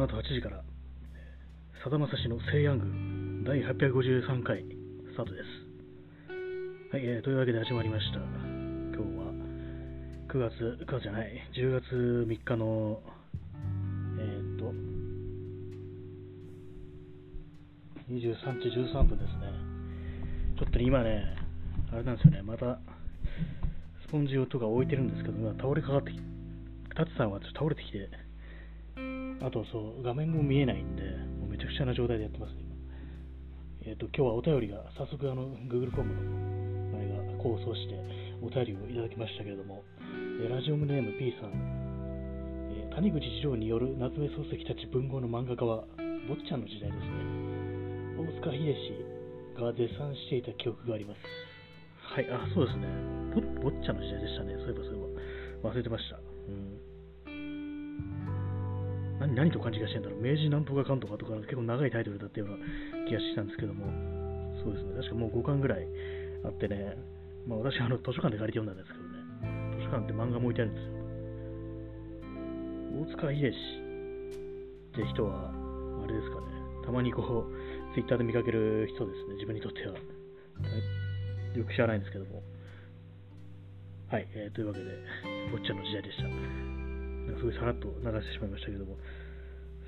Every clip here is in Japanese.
の後8時から、さだまさしの聖ヤング第853回スタートです。はい、えー、というわけで始まりました。今日は9月、9月じゃない、10月3日の、えー、っと、23時13分ですね。ちょっと今ね、あれなんですよね、また、スポンジとか置いてるんですけど、今倒れかかってきて、タツさんはちょっと倒れてきて、あとそう、画面も見えないんで、もうめちゃくちゃな状態でやってます、今。えっ、と、今日はお便りが、早速あの、Google フォームの前が構想して、お便りをいただきましたけれども、えラジオムネーム P さん、えー、谷口次郎による夏目漱石たち文豪の漫画家は、坊ちゃんの時代ですね。大塚秀氏が絶賛していた記憶があります。はい、あ、そうですね。坊ちゃんの時代でしたね。そういえばそういえば。忘れてました。うん何何と勘違いしてんだろう。明治なんとかかんとかとか結構長いタイトルだったような気がしたんですけども、そうですね、確かもう5巻ぐらいあってね、まあ、私はあの図書館で借りて読んだんですけどね、図書館って漫画も置いてあるんですよ。大塚秀氏って人は、あれですかね、たまにこう、ツイッターで見かける人ですね、自分にとっては。よく知らないんですけども。はい、えー、というわけで、坊ちゃんの時代でした。すごいさらっと流してしまいましたけども、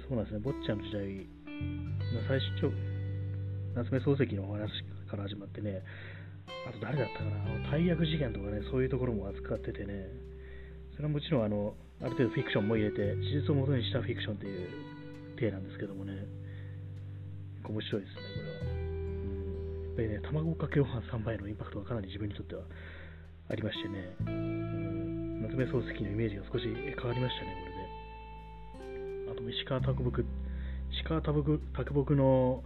そうなんですね、坊ちゃんの時代、最初、夏目漱石のお話から始まってね、あと誰だったかな、あの大役事件とかね、そういうところも扱っててね、それはもちろんあの、ある程度フィクションも入れて、事実をもとにしたフィクションっていう体なんですけどもね、面白いですね、これは。やっぱりね、卵かけご飯3倍のインパクトがかなり自分にとってはありましてね、うん夏目漱石のイメージが少し変わりましたね、これで。あと、石川啄木、石川啄木の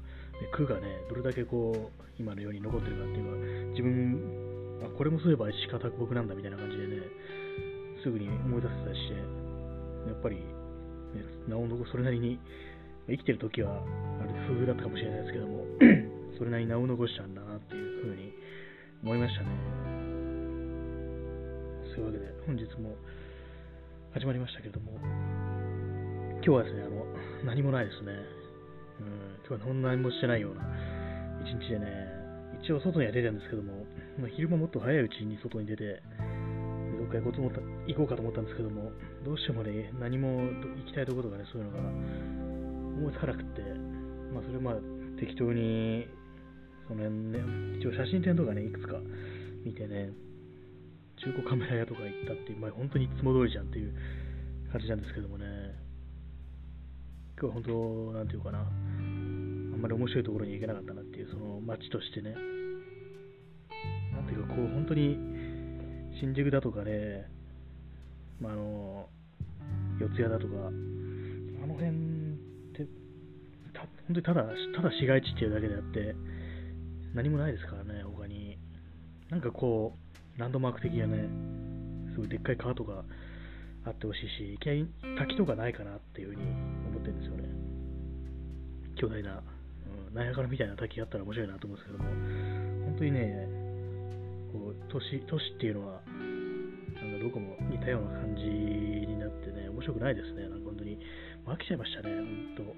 句がね、どれだけこう、今のように残ってるかっていうのは、自分、あ、これもそういえば石川啄木なんだみたいな感じでね、すぐに思い出せたりして、やっぱり、ね、なおのそれなりに、生きてる時は、あれ不遇だったかもしれないですけども、それなりに名を残したんだなっていうふうに思いましたね。というわけで、本日も始まりましたけれども、今日はですね、あの、何もないですね。うん、今日はそんな何もしてないような一日でね、一応外には出てるんですけども、まあ、昼間もっと早いうちに外に出て、どっか行こうと思った行こうかと思ったんですけども、どうしてもね、何も行きたいところとかね、そういうのが思いつかなくって、まあ、それまあ適当に、その辺ね、一応写真展とかね、いくつか見てね、中古カメラ屋とか行ったっていう、まあ、本当にいつも通りじゃんっていう感じなんですけどもね、今日は本当、なんていうかな、あんまり面白いところに行けなかったなっていう、その街としてね、なんていうか、こう、本当に新宿だとかね、まあ、あの、四谷だとか、あの辺って、た本当にただ、ただ市街地っていうだけであって、何もないですからね、他に。なんかこう、ランドマーク的なね、すごいでっかい川とかあってほしいし、いきなり滝とかないかなっていうふうに思ってるんですよね。巨大な、うん、ナイアガラみたいな滝があったら面白いなと思うんですけども、本当にね、こう都市都市っていうのは、なんかどこも似たような感じになってね、面白くないですね。なんか本当に、飽きちゃいましたね、本当。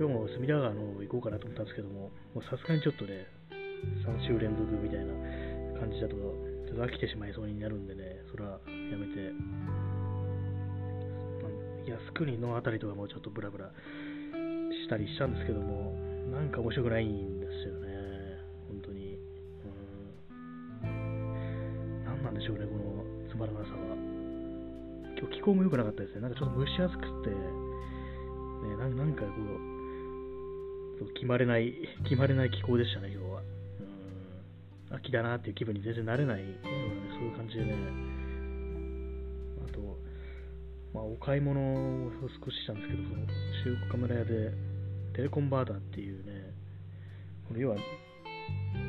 今日も隅田川の方行こうかなと思ったんですけども、もうさすがにちょっとね、3週連続みたいな感じだと、ちょっと飽きてしまいそうになるんでね、それはやめて、靖国のあたりとかもちょっとブラブラしたりしたんですけども、なんか面白くないんですよね、本当に。うん。何なんでしょうね、このつまらなさは。今日気候も良くなかったですね。なんかちょっと蒸し暑くて、ね、なんかこう、決まれない、決まれない気候でしたね、今日は。秋だなっていう気分に全然なれない、ね、そういう感じでね、あと、まあ、お買い物を少ししたんですけど、その中古カメラ屋でテレコンバーターっていうね、この要は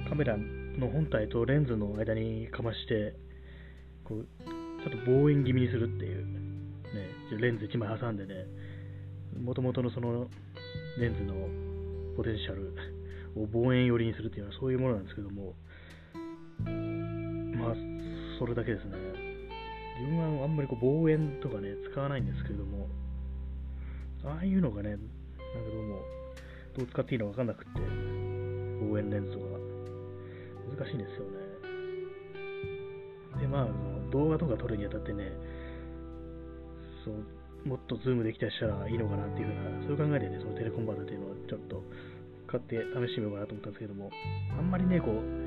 カメラの本体とレンズの間にかまして、こうちょっと望遠気味にするっていう、ね、レンズ1枚挟んでね、もともとのそのレンズのポテンシャルを望遠寄りにするっていうのはそういうものなんですけども、まあ、それだけですね。自分はあんまりこう望遠とかね、使わないんですけれども、ああいうのがね、なんかどうも、どう使っていいのかわかんなくって、望遠レンズとか、難しいんですよね。で、まあ、動画とか撮るにあたってね、そうもっとズームできたりしたらいいのかなっていうふうな、そういう考えでね、そのテレコンバータっていうのをちょっと買って試してみようかなと思ったんですけども、あんまりね、こう、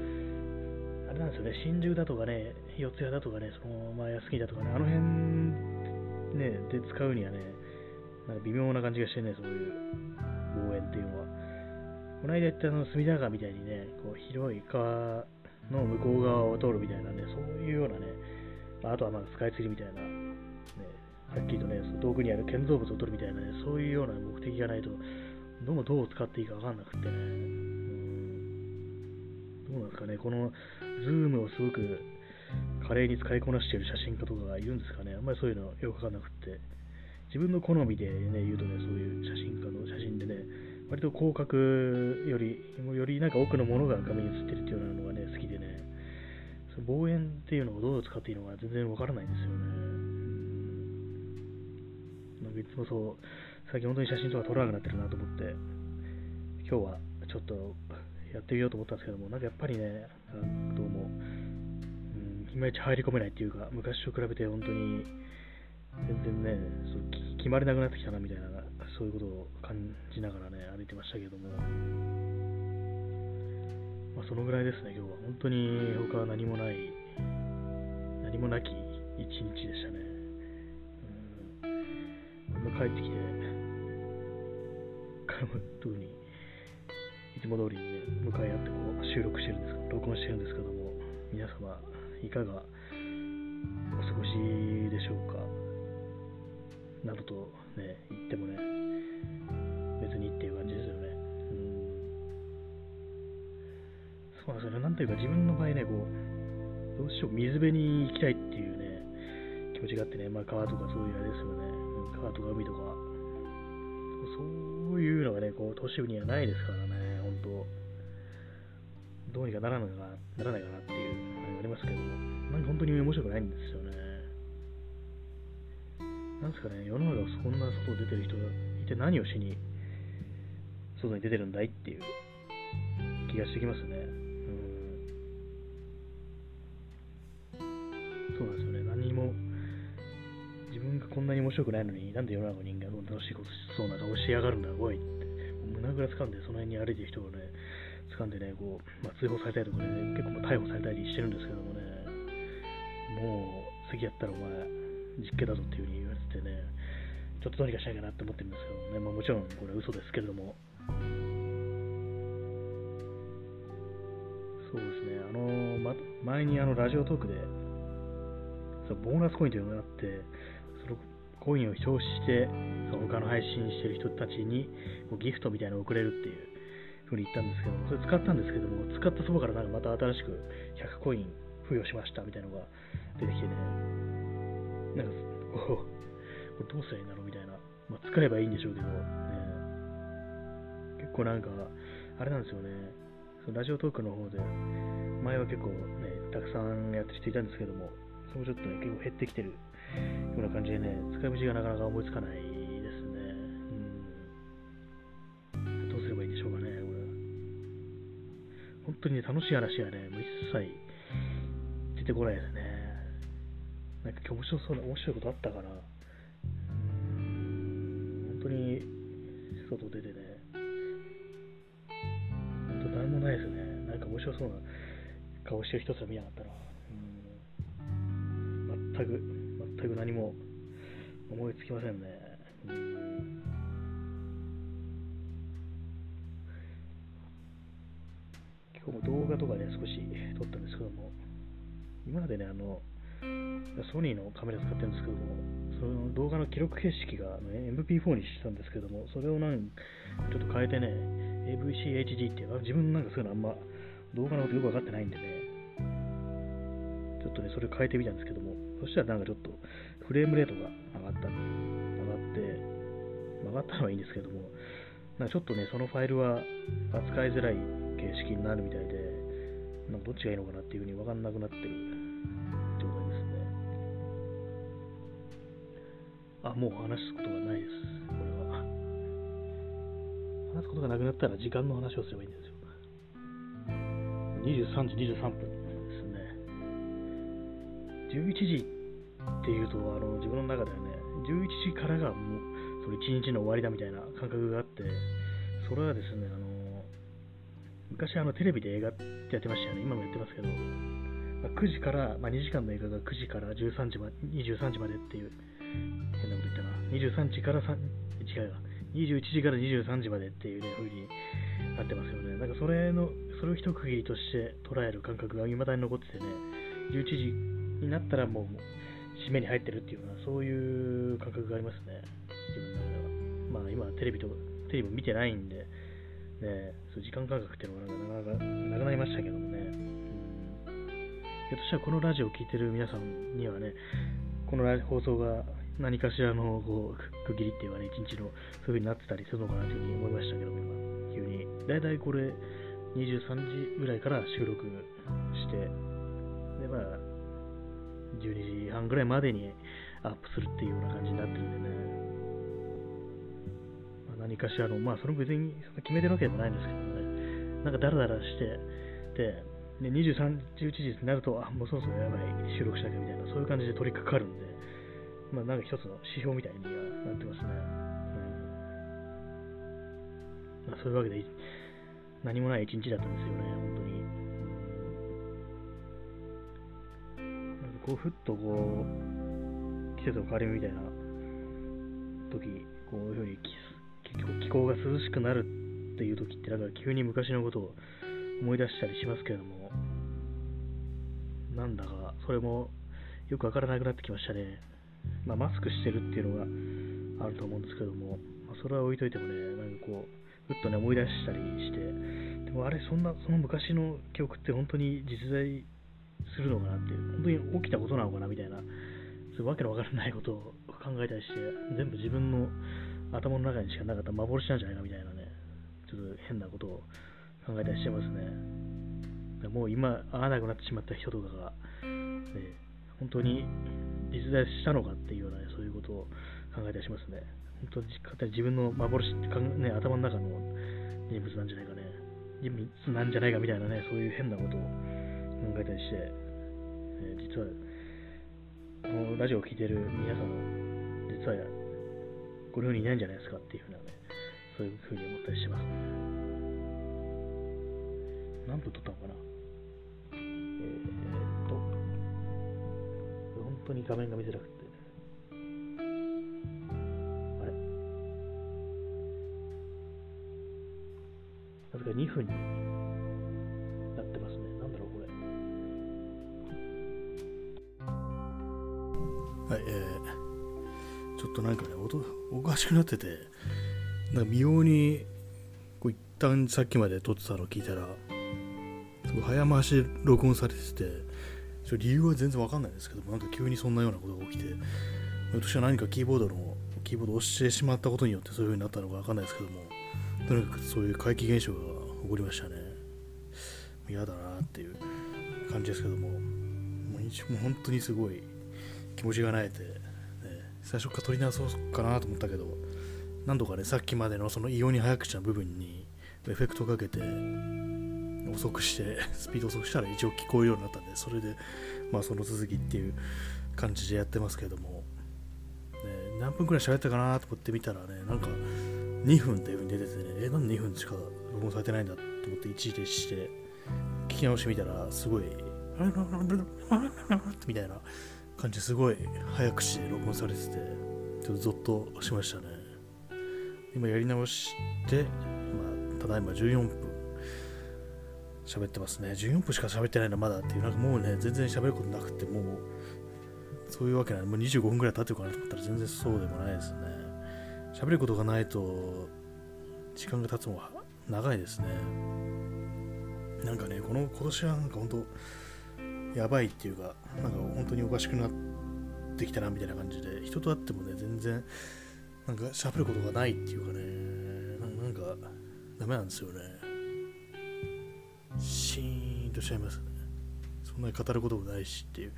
れなんですよね、真珠だとかね、四谷だとかね、そのまあ安木だとかね、あの辺ね、で使うにはね、なんか微妙な感じがしてね、そういう望遠っていうのは。この間言ったあの隅田川みたいにね、こう広い川の向こう側を通るみたいなね、そういうようなね、あとはまあスカイツリーみたいな、ね、はっきりとね、遠くにある建造物を取るみたいなね、そういうような目的がないと、どうもどう使っていいかわかんなくってね、どうなんですかね、このズームをすごく華麗に使いこなしている写真家とかがいるんですかね、あんまりそういうのよくわかんなくって、自分の好みでね、言うとね、そういう写真家の写真でね、割と広角より、よりなんか多くのものが画面に映ってるっていうようなのがね、好きでね、その望遠っていうのをどう使っていいのか全然わからないんですよね。なんかいつもそう、最近本当に写真とか撮らなくなってるなと思って、今日はちょっとやってみようと思ったんですけども、なんかやっぱりね、どうも、うん、いまいち入り込めないっていうか、昔と比べて本当に全然ね、そう決まれなくなってきたなみたいな、そういうことを感じながらね、歩いてましたけども、まあ、そのぐらいですね、今日は。本当に他は何もない、何もなき一日でしたね。うん帰ってきて、特にいつも通りに、ね、向かい合ってこう収録してるんです録音してるんですけども、皆様、いかがお過ごしでしょうか？などとね、言ってもね、別にっていう感じですよね。うんそうなんですよね。なんていうか自分の場合ね、こう、どうしよう、水辺に行きたいっていうね、気持ちがあってね、まあ川とかそういうあれですよね。川とか海とか、そういうのがね、こう、都市部にはないですからね、本当どうにかならないかな、ならないかなっていうのがありますけど、なんか本当に面白くないんですよね。なんですかね、世の中そんな外出てる人がいて何をしに外に出てるんだいっていう気がしてきますね。うん、そうなんですよね。何も自分がこんなに面白くないのに、なんで世の中の人間は楽しいことしそうな顔しやがるんだ、おいって。胸ぐら掴んで、その辺に歩いてる人をね、掴んでね、こう、まあ、通報されたりとかね、結構逮捕されたりしてるんですけどもね、もう、次やったらお前、実刑だぞっていう風に言われててね、ちょっとどうにかしなきゃなって思ってるんですけどね、まあ、もちろんこれは嘘ですけれども、そうですね、あの、ま、前にあのラジオトークで、そのボーナスコインというのがあって、そのコインを表紙して、他の配信してる人たちにこうギフトみたいなのを送れるっていう風に言ったん。ですけど、それ使ったん。ですけども、使ったそばからなん。かまた新しく100コイン付与しましたみたいなのが出てきてね、なん。かこう、これどうすりゃいいん。だろうみたいな、まあ、使えばいいん。でしょうけど、ね、結構なん。か、あれなん。ですよね、そのラジオトークの方で、前は結構ね、たくさん。やってる人いたん。ですけども、それもちょっとね、結構減ってきてるような感じでね、使い道がなかなか思いつかない当に、楽しい話はね、もう一切出てこないですね。なんか今日面白そうな、面白いことあったかな。うん、本当に外出てね、本当何もないですね。なんか面白そうな顔してる人すら見なかったな。うん、全く。全く何も思いつきませんね。うん今日も動画とかね、少し撮ったんですけども、今までね、あの、ソニーのカメラ使ってるんですけども、その動画の記録形式が、ね、MP4 にしてたんですけども、それをなんちょっと変えてね、AVCHD っていうのは自分なんかそういうのあんま動画のことよくわかってないんでね、ちょっとね、それを変えてみたんですけども、そしたらなんかちょっとフレームレートが上がった、上がって、上がったのはいいんですけども、なんかちょっとね、そのファイルは扱いづらい形式になるみたいで、なんかどっちがいいのかなっていうふうに分かんなくなってる状態ですね。あ、もう話すことがないです。これは。話すことがなくなったら時間の話をすればいいんですよ。23時23分ですね。11時っていうと、あの自分の中ではね、11時からがもうその1日の終わりだみたいな感覚があって、それはですね、あの昔あのテレビで映画ってやってましたよね、今もやってますけど、ま9時から、まあ、2時間の映画が9時から13時ま23時までっていう、変なこと言ったな、23時から3、違うわ、21時から23時までっていうね、風になってますよね。なんかそれの、それを一区切りとして捉える感覚が未だに残っててね、11時になったらもう締めに入ってるっていうような、そういう感覚がありますね、自分の中では。まあ今テレビと、テレビも見てないんで、ね、そう時間感覚っていうのがなかなかなくなりましたけどもね、うん、ひょっとしたらこのラジオを聴いてる皆さんにはね、この放送が何かしらのこう区切りっていうかね、一日のそういう風になってたりするのかなというふうに思いましたけども、今、急に。だいたいこれ、23時ぐらいから収録して、で、まあ、12時半ぐらいまでにアップするっていうような感じになってるんでね、何かしらの、まあ、それ別に決めてるわけでもないんですけどね、なんかダラダラして、で、ね、23、11時になると、あ、もうそろそろやばい、収録しなきゃみたいな、そういう感じで取り掛かるんで、まあ、なんか一つの指標みたいにはなってますね。うんまあ、そういうわけで、何もない一日だったんですよね、本当に。なんかこう、ふっとこう、季節の変わり目みたいな時、こういうふうに気候が涼しくなるっていう時って、なんか急に昔のことを思い出したりしますけれども、なんだか、それもよくわからなくなってきましたね。まあ、マスクしてるっていうのがあると思うんですけども、まあ、それは置いといてもね、なんかこう、ふっとね、思い出したりして、でもあれ、そんな、その昔の記憶って本当に実在するのかなっていう、本当に起きたことなのかなみたいな、そういうわけのわからないことを考えたりして、全部自分の頭の中にしかなかった幻なんじゃないかみたいなね、ちょっと変なことを考えたりしてますね。もう今、会わなくなってしまった人とかが、ね、本当に実在したのかっていうような、ね、そういうことを考えたりしますね。本当に自分の幻、ね、頭の中の人物なんじゃないかね。人物なんじゃないかみたいなね、そういう変なことを考えたりして、え、実は、このラジオを聴いてる皆さん、実はこの世にいないんじゃないですかっていうふうなね、そういうふうに思ったりします。何分撮ったのかな？えっと。本当に画面が見づらくて。あれ？なぜか2分になってますね。なんだろう、これ。はい、えー、ちょっとなんかね、音、おかしくなってて、なんか微妙に、こう一旦さっきまで撮ってたのを聞いたら、すごい早回しで録音されてて、ちょ理由は全然わかんないですけども、なんか急にそんなようなことが起きて、私は何かキーボードの、キーボードを押してしまったことによってそういう風になったのかわかんないですけども、とにかくそういう怪奇現象が起こりましたね。嫌だなっていう感じですけども、もう本当にすごい気持ちがなえて、最初から取り直そうかなと思ったけど、何度かね、さっきまでのその異様に早口な部分にエフェクトかけて、遅くして、スピード遅くしたら一応聞こえるようになったんで、それで、まあその続きっていう感じでやってますけども、ね、何分くらい喋ったかなと思ってみたらね、なんか2分っていう風に出ててね、え、なんで2分しか録音されてないんだと思って一時停止して、聞き直してみたら、すごい、みたいな感じすごい早口で録音されてて、ちょっとゾッとしましたね。今やり直して、ま、ただいま14分喋ってますね。14分しか喋ってないのまだっていう、なんかもうね、全然喋ることなくて、もう、そういうわけない。もう25分くらい経ってるかなと思ったら全然そうでもないですね。喋ることがないと、時間が経つのは長いですね。なんかね、この今年はなんか本当、やばいっていうか、なんか本当におかしくなってきたなみたいな感じで、人と会ってもね、全然、なんか喋ることがないっていうかね、なんか、ダメなんですよね。シーンとしちゃいますね。そんなに語ることもないしっていう。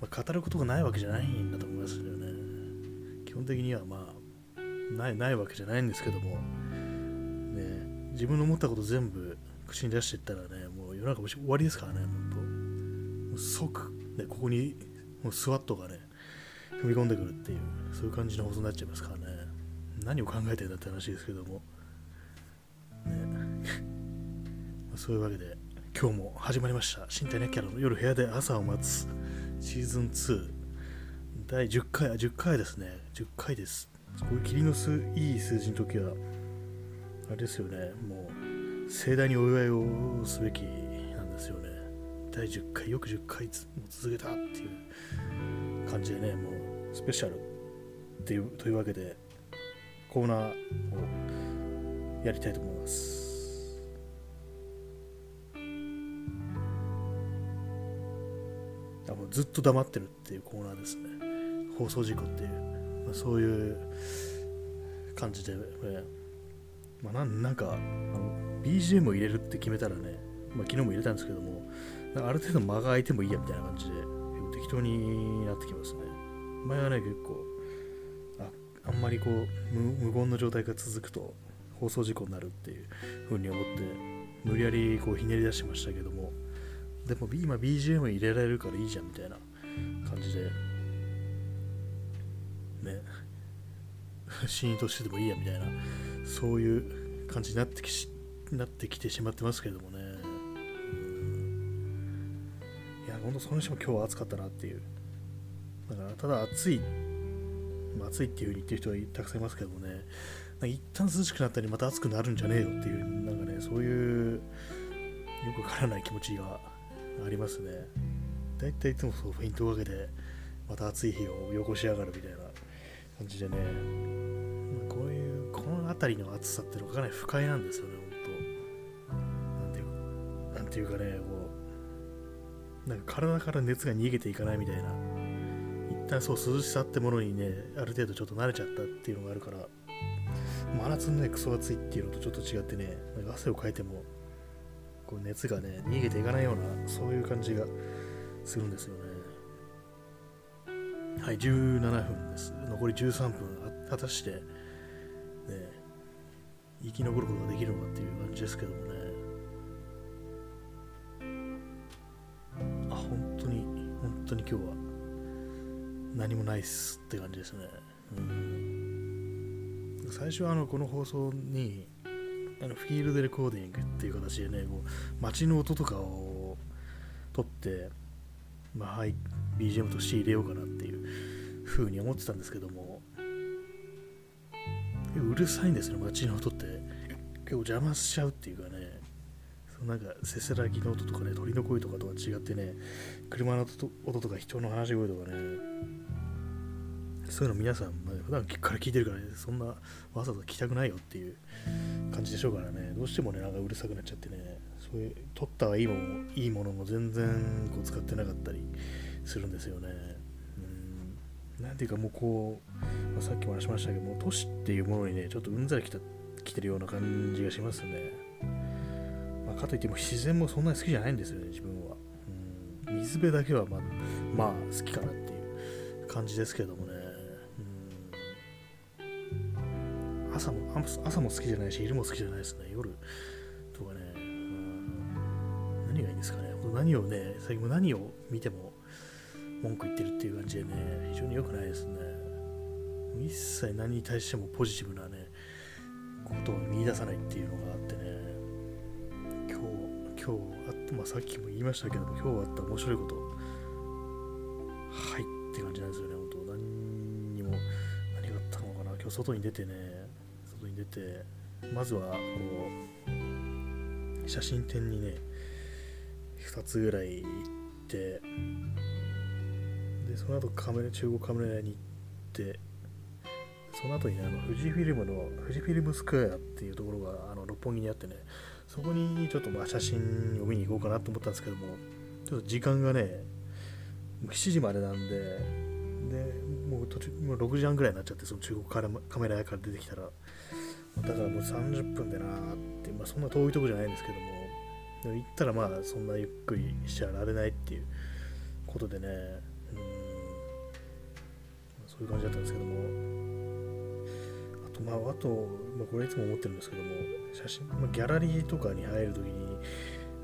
まあ、語ることがないわけじゃないんだと思いますよね。基本的にはまあ、ないないわけじゃないんですけども、ね、自分の思ったこと全部口に出していったらね、もう世の中終わりですからね、即、ね、ここにもうスワットがね、踏み込んでくるっていう、そういう感じの放送になっちゃいますからね。何を考えてんだって話ですけども。ね、そういうわけで、今日も始まりました。身体ネキャラの夜部屋で朝を待つシーズン2第10回あ、10回ですね。10回です。こういう霧の数いい数字の時は、あれですよね、もう盛大にお祝いをすべきなんですよね。第10回、よく10回続けたっていう感じでね、もうスペシャルっていうというわけで、コーナーをやりたいと思います。あもうずっと黙ってるっていうコーナーですね。放送事故っていう、まあ、そういう感じで、まあ、ななんかあの BGM を入れるって決めたらね、まあ、昨日も入れたんですけども、ある程度間が空いてもいいやみたいな感じで、適当になってきますね。前はね、結構、ああんまりこう無言の状態が続くと放送事故になるっていう風に思って、無理やりこうひねり出してましたけども、でも今 BGM 入れられるからいいじゃんみたいな感じで、ね、シーンとしてでもいいやみたいな、そういう感じになってきしなってきてしまってますけどもね。いや、ほんとそれにしても今日は暑かったなっていう。だから、ただ暑い、まあ、暑いっていう風に言ってる人はたくさんいますけどもね、一旦涼しくなったりまた暑くなるんじゃねえよっていう、なんかね、そういうよくわからない気持ちがありますね。だいたいいつもそうフェイントをかけで、また暑い日をよこしやがるみたいな感じでね、こういう、この辺りの暑さっていうのがかなり不快なんですよね、本当なんていう、なんていうかね、こう、なんか体から熱が逃げていかないみたいな、一旦そう涼しさってものにね、ある程度ちょっと慣れちゃったっていうのがあるから、真夏のね、クソ暑いっていうのとちょっと違ってね、汗をかいても、こう熱がね、逃げていかないような、そういう感じがするんですよね。はい、17分です。残り13分、果たして、ね、生き残ることができるのかっていう感じですけども当に今日は何もないっすって感じですね。うん、最初はあのこの放送にあのフィールドレコーディングっていう形でね、こう街の音とかを撮って、まあ、はい、BGM として入れようかなっていう風に思ってたんですけども、うるさいんですよ、街の音って。結構邪魔しちゃうっていうかね、なんかせせらぎの音とかね、鳥の声とかとは違ってね、車の音とか人の話し声とかね、そういうの皆さん、まあ、普段から聞いてるからね、そんなわざわざ聞きたくないよっていう感じでしょうからね、どうしてもね、なんかうるさくなっちゃってね、そういう、撮ったはいいものいいものも全然こう使ってなかったりするんですよね。うん、なんていうかもうこう、まあ、さっきも話しましたけども、都市っていうものにね、ちょっとうんざりきた来てるような感じがしますね。かといっても自然もそんなに好きじゃないんですよね、自分は。うん、水辺だけはまあ、まあ、好きかなっていう感じですけどもね。うん。朝も朝も好きじゃないし昼も好きじゃないですね。夜とかね。うん。何がいいんですかね。何をね最近何を見ても文句言ってるっていう感じでね非常に良くないですね。一切何に対してもポジティブなねことを見出さないっていうのが今日あっまあ、さっきも言いましたけども今日あった面白いことはいって感じなんですよね本当。何にも何があったのかな。今日外に出てね出てまずはこう写真展にね2つぐらい行ってでその後カメラ中国カメラに行ってその後にねあの富士フィルムの富士フィルムスクエアっていうところがあの六本木にあってねそこにちょっとまあ写真を見に行こうかなと思ったんですけどもちょっと時間がね7時までなんででもう途中もう6時半ぐらいになっちゃってその中国カメラ屋から出てきたら。だからもう30分でなーって、まあ、そんな遠いとこじゃないんですけども、でも行ったらまあそんなゆっくりしちゃられないっていうことでね、うんそういう感じだったんですけども、あまあ、あと、まあ、これいつも思ってるんですけども、写真、まあ、ギャラリーとかに入るときに、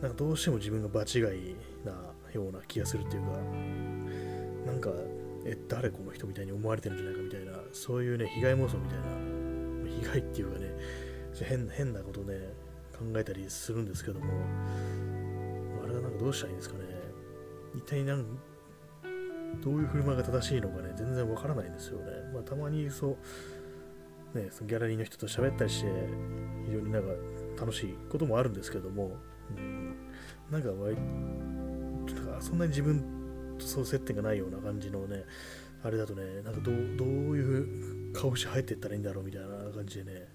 なんかどうしても自分が場違いなような気がするっていうか、なんか、え、誰この人みたいに思われてるんじゃないかみたいな、そういうね、被害妄想みたいな、被害っていうかね、変変なことね、考えたりするんですけども、あれはなんかどうしたらいいんですかね。一体なんどういう振る舞いが正しいのかね、全然わからないんですよね。まあ、たまにそう、ね、そのギャラリーの人と喋ったりして、非常になんか楽しいこともあるんですけども、うん、なんか割と、そんなに自分とそう接点がないような感じのね、あれだとね、なんかどういう顔して入っていったらいいんだろうみたいな感じでね、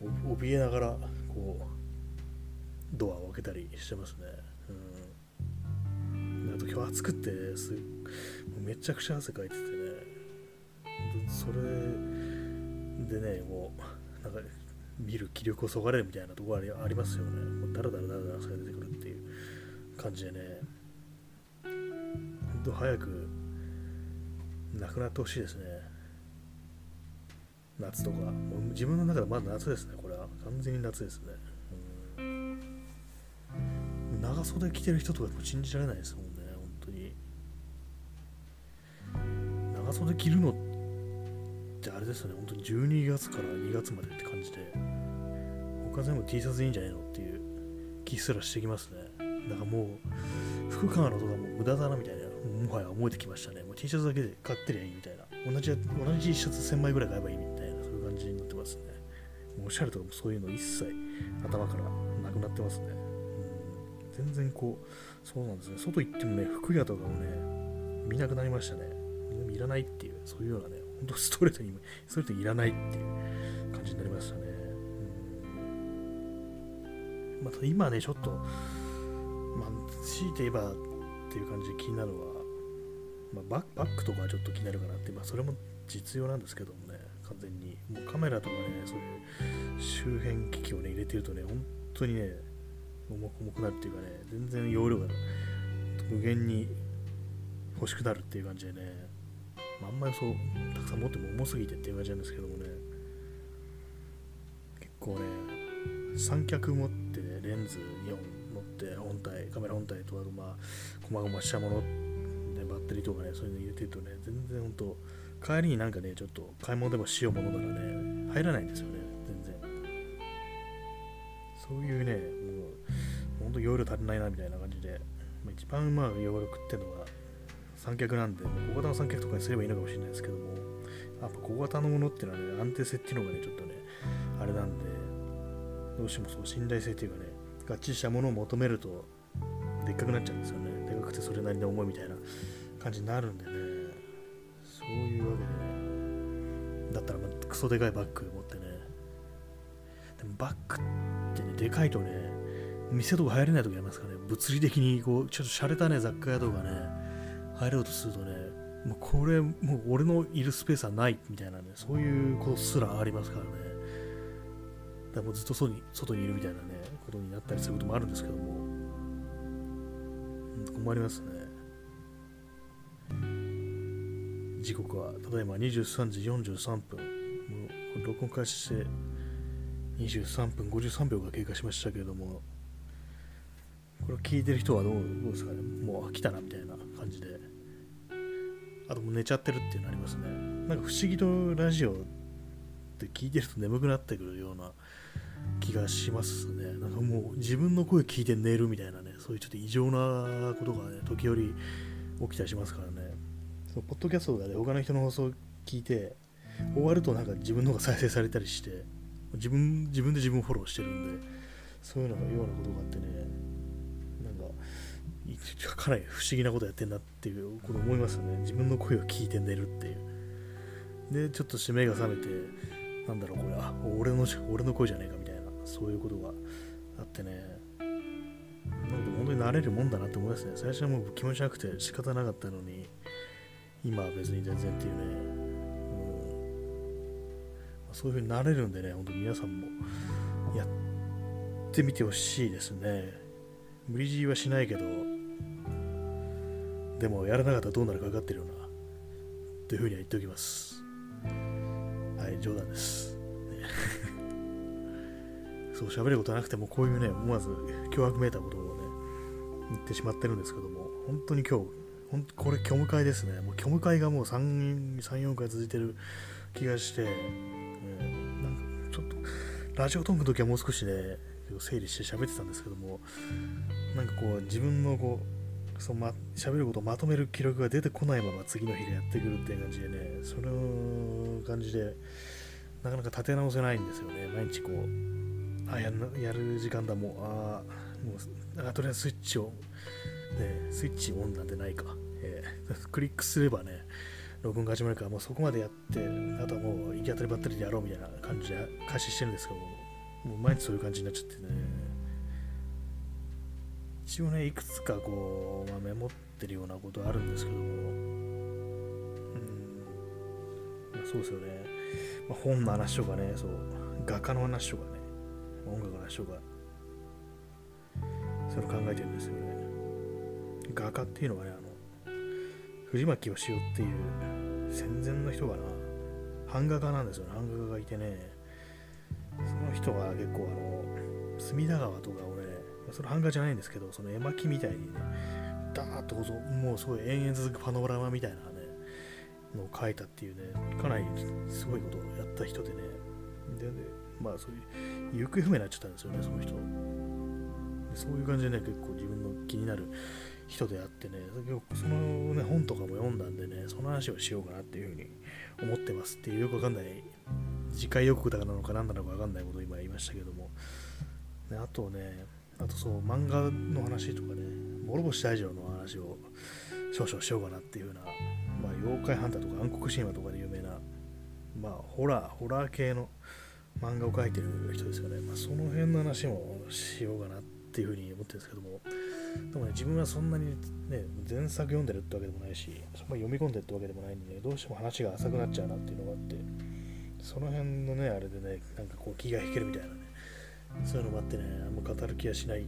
もう怯えながら、こう、ドアを開けたりしてますね。うん。あと今日暑くてす、めちゃくちゃ汗かいててね、それでね、もう、なんか、見る気力をそがれるみたいなところありますよね。もうだらだらだらだら汗が出てくるっていう感じでね、本当早くなくなってほしいですね。夏とか。もう自分の中でまだ夏ですね、これは。完全に夏ですね。うん、長袖着てる人とかも信じられないですもんね、本当に。長袖着るのってあれですよね、本当に12月から2月までって感じで、他全部 T シャツいいんじゃないのっていう気すらしてきますね。だからもう、服買うのとかも無駄だなみたいな、もはや思えてきましたね。もう T シャツだけで買ってりゃいいみたいな。同じ同じ T シャツ1000枚ぐらい買えばいいみたいな、そういう感じになってますね。もうおしゃれとかもそういうの一切頭からなくなってますね。うん、全然こう、そうなんですね。外行ってもね、服屋とかもね、見なくなりましたね。いらないっていう、そういうようなね、本当ストレートに、ストレートにいらないっていう感じになりましたね。うん、また今ね、ちょっと、まあ、強いて言えばっていう感じで気になるのは、まあ、ババックとかはちょっと気になるかなって、まあ、それも実用なんですけどもね、完全に。もうカメラとかね、そういう周辺機器をね、入れてるとね、本当にね、重くなるっていうかね、全然容量が無限に欲しくなるっていう感じでね、まあ、あんまりそう、たくさん持っても重すぎてっていう感じなんですけどもね、結構ね、三脚持って、ね、レンズ2本持って、本体、カメラ本体と、あとまあ、細々したもので、バッテリーとかね、そういうの入れてるとね、全然本当、帰りになんかね、ちょっと買い物でもしようものならね、入らないんですよね、全然。そういうね、もう、本当容量足りないなみたいな感じで、まあ、一番まあ容量食ってるのが三脚なんで、小型の三脚とかにすればいいのかもしれないですけども、やっぱ小型のものっていうのはね、安定性っていうのがね、ちょっとね、あれなんで、どうしてもそう信頼性っていうかね、合致したものを求めると、でっかくなっちゃうんですよね。でかくてそれなりの重いみたいな感じになるんでね、そういうわけでね、だったらまクソでかいバッグ持ってね、でもバッグってね、でかいとね、店とか入れない時ありますかね、物理的にこう、ちょっと洒落たね、雑貨屋とかね、入ろうとするとね、もうこれ、もう俺のいるスペースはないみたいなね、そういうことすらありますからね。だからもうずっと外に外にいるみたいなね、ことになったりすることもあるんですけども、困りますね。時刻は、ただいま23時43分、もう録音開始して23分53秒が経過しましたけれども、これを聞いてる人はどうどうですかね。もう飽きたなみたいな。感じで。あともう寝ちゃってるっていうのありますね。なんか不思議とラジオって聞いてると眠くなってくるような気がしますね。なんかもう自分の声聞いて寝るみたいなね、そういうちょっと異常なことがね、時折起きたりしますからね。そのポッドキャストとかで他の人の放送聞いて、終わるとなんか自分の方が再生されたりして、自分自分で自分をフォローしてるんで、そういうのがようなことがあってね、かなり不思議なことやってんなっていうこと思いますよね。自分の声を聞いて寝るっていう。で、ちょっと目が覚めて、なんだろう、これ、あ、俺の俺の声じゃねえかみたいな、そういうことがあってね。なんで本当に慣れるもんだなって思いますね。最初はもう気持ちなくて仕方なかったのに、今は別に全然っていうね。うん、そういう風になれるんでね、本当に皆さんもやってみてほしいですね。無理強いはしないけど、でもやらなかったらどうなるか分かってるよな。というふうには言っておきます。はい冗談です、そう喋ることなくてもこういうね思わず脅迫めいたことをね言ってしまってるんですけども本当に今日ほんこれ虚無会ですね。もう虚無会がもう3、3 4回続いてる気がして、えー、なんかちょっとラジオトークの時はもう少しね整理して喋ってたんですけどもなんかこう自分のこうそのま喋ることをまとめる記録が出てこないまま次の日でやってくるっていう感じでねその感じでなかなか立て直せないんですよね。毎日こうあややる時間だもうあもうあとりあえずスイッチを、ね、スイッチオンなんてないか、えー、クリックすればね録音が始まるからもうそこまでやってあとはもう行き当たりばったりでやろうみたいな感じで開始してるんですけどもう毎日そういう感じになっちゃってね。一応ねいくつかこう、まあ、メモってるようなことあるんですけども。うん、まあ、そうですよね、まあ、本の話とかねそう。画家の話とかね。音楽の話とか。それを考えてるんですよね。画家っていうのはねあの藤巻義雄っていう戦前の人がな。版画家なんですよね。版画家がいてね。その人は結構あの隅田川とかをねそれ版画じゃないんですけどその絵巻みたいにねダーッともうすごい延々続くパノラマみたいなねのを描いたっていうねかなりすごいことをやった人でね。でねまあそういう行方不明になっちゃったんですよねその人。そういう感じでね結構自分の気になる人であってねそのね本とかも読んだんでねその話をしようかなっていうふうに思ってますっていうよくわかんない次回予告だなのか何なのか分かんないことを今言いましたけども、ね、あとね、あとそう、漫画の話とかね、諸星大二郎の話を少々しようかなっていうような、まあ、妖怪ハンターとか暗黒神話とかで有名な、まあ、ホラー、ホラー系の漫画を描いてる人ですよね。まあ、その辺の話もしようかなっていうふうに思ってるんですけども、でもね、自分はそんなにね、前作読んでるってわけでもないし、そんな読み込んでるってわけでもないんで、ね、どうしても話が浅くなっちゃうなっていうのがあって、その辺のね、あれでね、なんかこう気が引けるみたいなね、そういうのもあってね、あんま語る気はしない、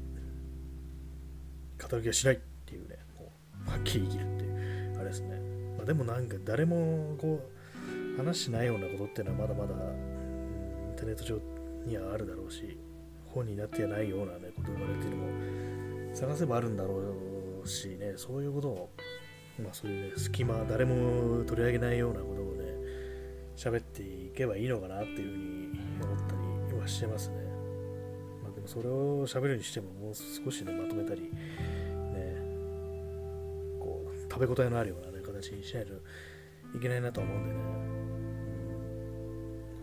語る気はしないっていうね、もうはっきり生きるっていう、あれですね。まあ、でもなんか誰もこう、話しないようなことっていうのはまだまだ、うん、インターネット上にはあるだろうし、本になってないようなね、こと言われてるのも探せばあるんだろうしね、そういうことを、まあそういうね、隙間、誰も取り上げないようなことをね、喋っていけばいいのかなっていうふうに思ったりはしてますね。それを喋るにしてももう少しねまとめたり、ね、こう食べ応えのあるような、ね、形にしないといけないなと思うんでね。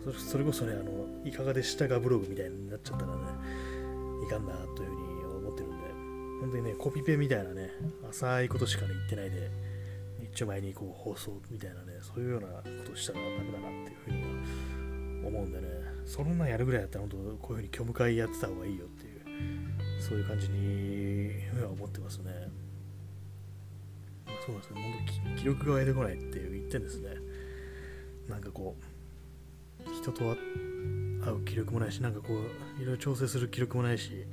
それそれこそね、あの、いかがでしたかブログみたいになっちゃったらね、いかんなというふうに思ってるんで、本当にね、コピペみたいなね、浅いことしかね、言ってないで、一丁前にこう放送みたいなね、そういうようなことしたらダメだなっていうふうには思うんでね、そんなんやるぐらいだったら本当こういうふうに虚無会やってた方がいいよっていう、そういう感じには思ってますね。そうですね、本当記録が湧いてこないっていう言ってんですね。なんかこう、人と会う記録もないし、なんかこう、いろいろ調整する記録もないし、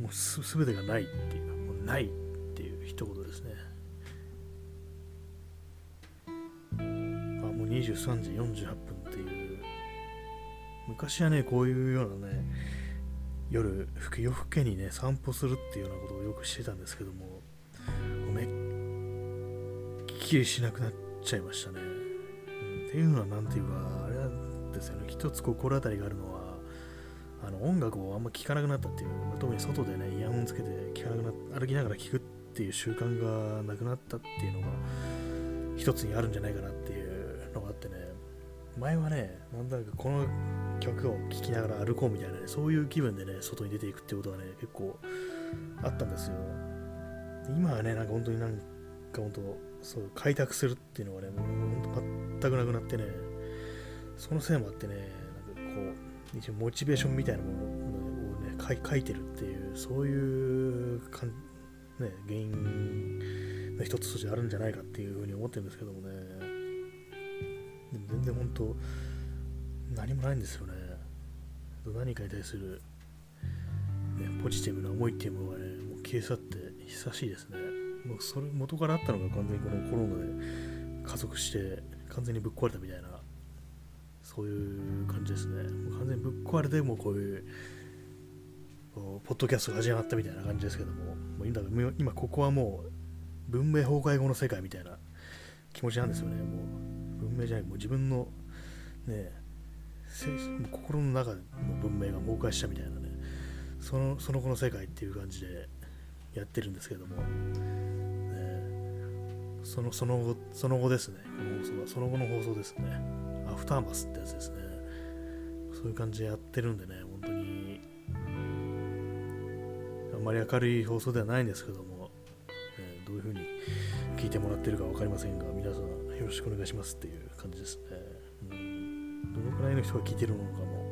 もうすべてがないっていう、もうないっていう一言ですねあもう。23時48分昔はねこういうようなね夜夜更けにね散歩するっていうようなことをよくしてたんですけどもめっきりしなくなっちゃいましたね、うん、っていうのは何ていうかあれなんですよね。一つ心当たりがあるのはあの音楽をあんま聴かなくなったっていう、まあ、特に外でねイヤホンつけて聴かなくな歩きながら聴くっていう習慣がなくなったっていうのが一つにあるんじゃないかなっていうのがあってね、前はね、なんだかこの曲を聴きながら歩こうみたいなね、そういう気分でね、外に出ていくってことがね、結構あったんですよ。今はね、なんか本当になんか本当、そう開拓するっていうのがね、もう本当全くなくなってね、そのせいもあってね、なんかこう、一応モチベーションみたいなものをね、書い書いてるっていう、そういうかん、ね、原因の一つとしてあるんじゃないかっていうふうに思ってるんですけどもね、でも全然本当何もないんですよね何かに対する、ね、ポジティブな思いっていうものがねもう消え去って久しいですねもうそれ元からあったのが完全にこのコロナで加速して完全にぶっ壊れたみたいなそういう感じですね。もう完全にぶっ壊れて、もうこういう、ポッドキャストが始まったみたいな感じですけども、もう今今ここはもう文明崩壊後の世界みたいな気持ちなんですよね。もう文明じゃない、もう自分のね、心の中の文明が崩壊したみたいなね、そのその後の世界っていう感じでやってるんですけども、ね、そのその後その後ですね、この放送は、その後の放送ですね、アフターマスってやつですね、そういう感じでやってるんでね、本当に、あんまり明るい放送ではないんですけども、えどういう風に聞いてもらってるか分かりませんが、皆さんよろしくお願いしますっていう感じですね。どのくらいの人が聞いてるのかも、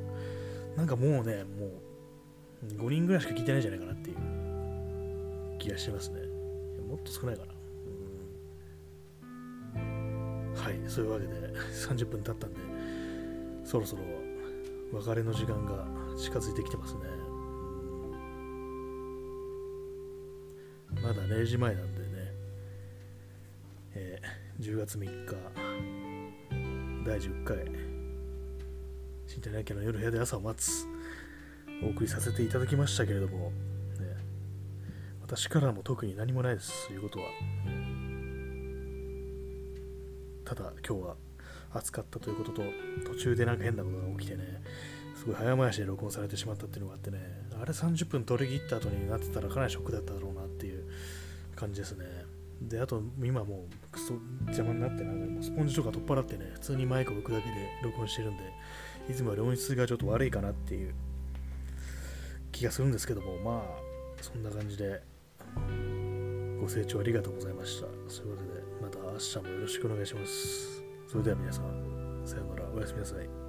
なんかもうね、もう5人ぐらいしか聞いてないんじゃないかなっていう気がしますね。もっと少ないかな。はい、そういうわけで30分経ったんで、そろそろ別れの時間が近づいてきてますね。まだ0時前なんでね、えー、10月3日、第10回、新体内家の夜部屋で朝を待つ、お送りさせていただきましたけれども、ね、私からも特に何もないです、ということは。ただ今日は暑かったということと途中でなんか変なことが起きてねすごい早回しで録音されてしまったっていうのがあってねあれ30分取り切った後になってたらかなりショックだっただろうなっていう感じですねであと今もうクソ邪魔になってなんかもうスポンジとか取っ払ってね普通にマイクを置くだけで録音してるんでいつもより音質がちょっと悪いかなっていう気がするんですけどもまあそんな感じでご清聴ありがとうございましたそういうことでまた明日もよろしくお願いします。それでは皆さん、さようなら、おやすみなさい。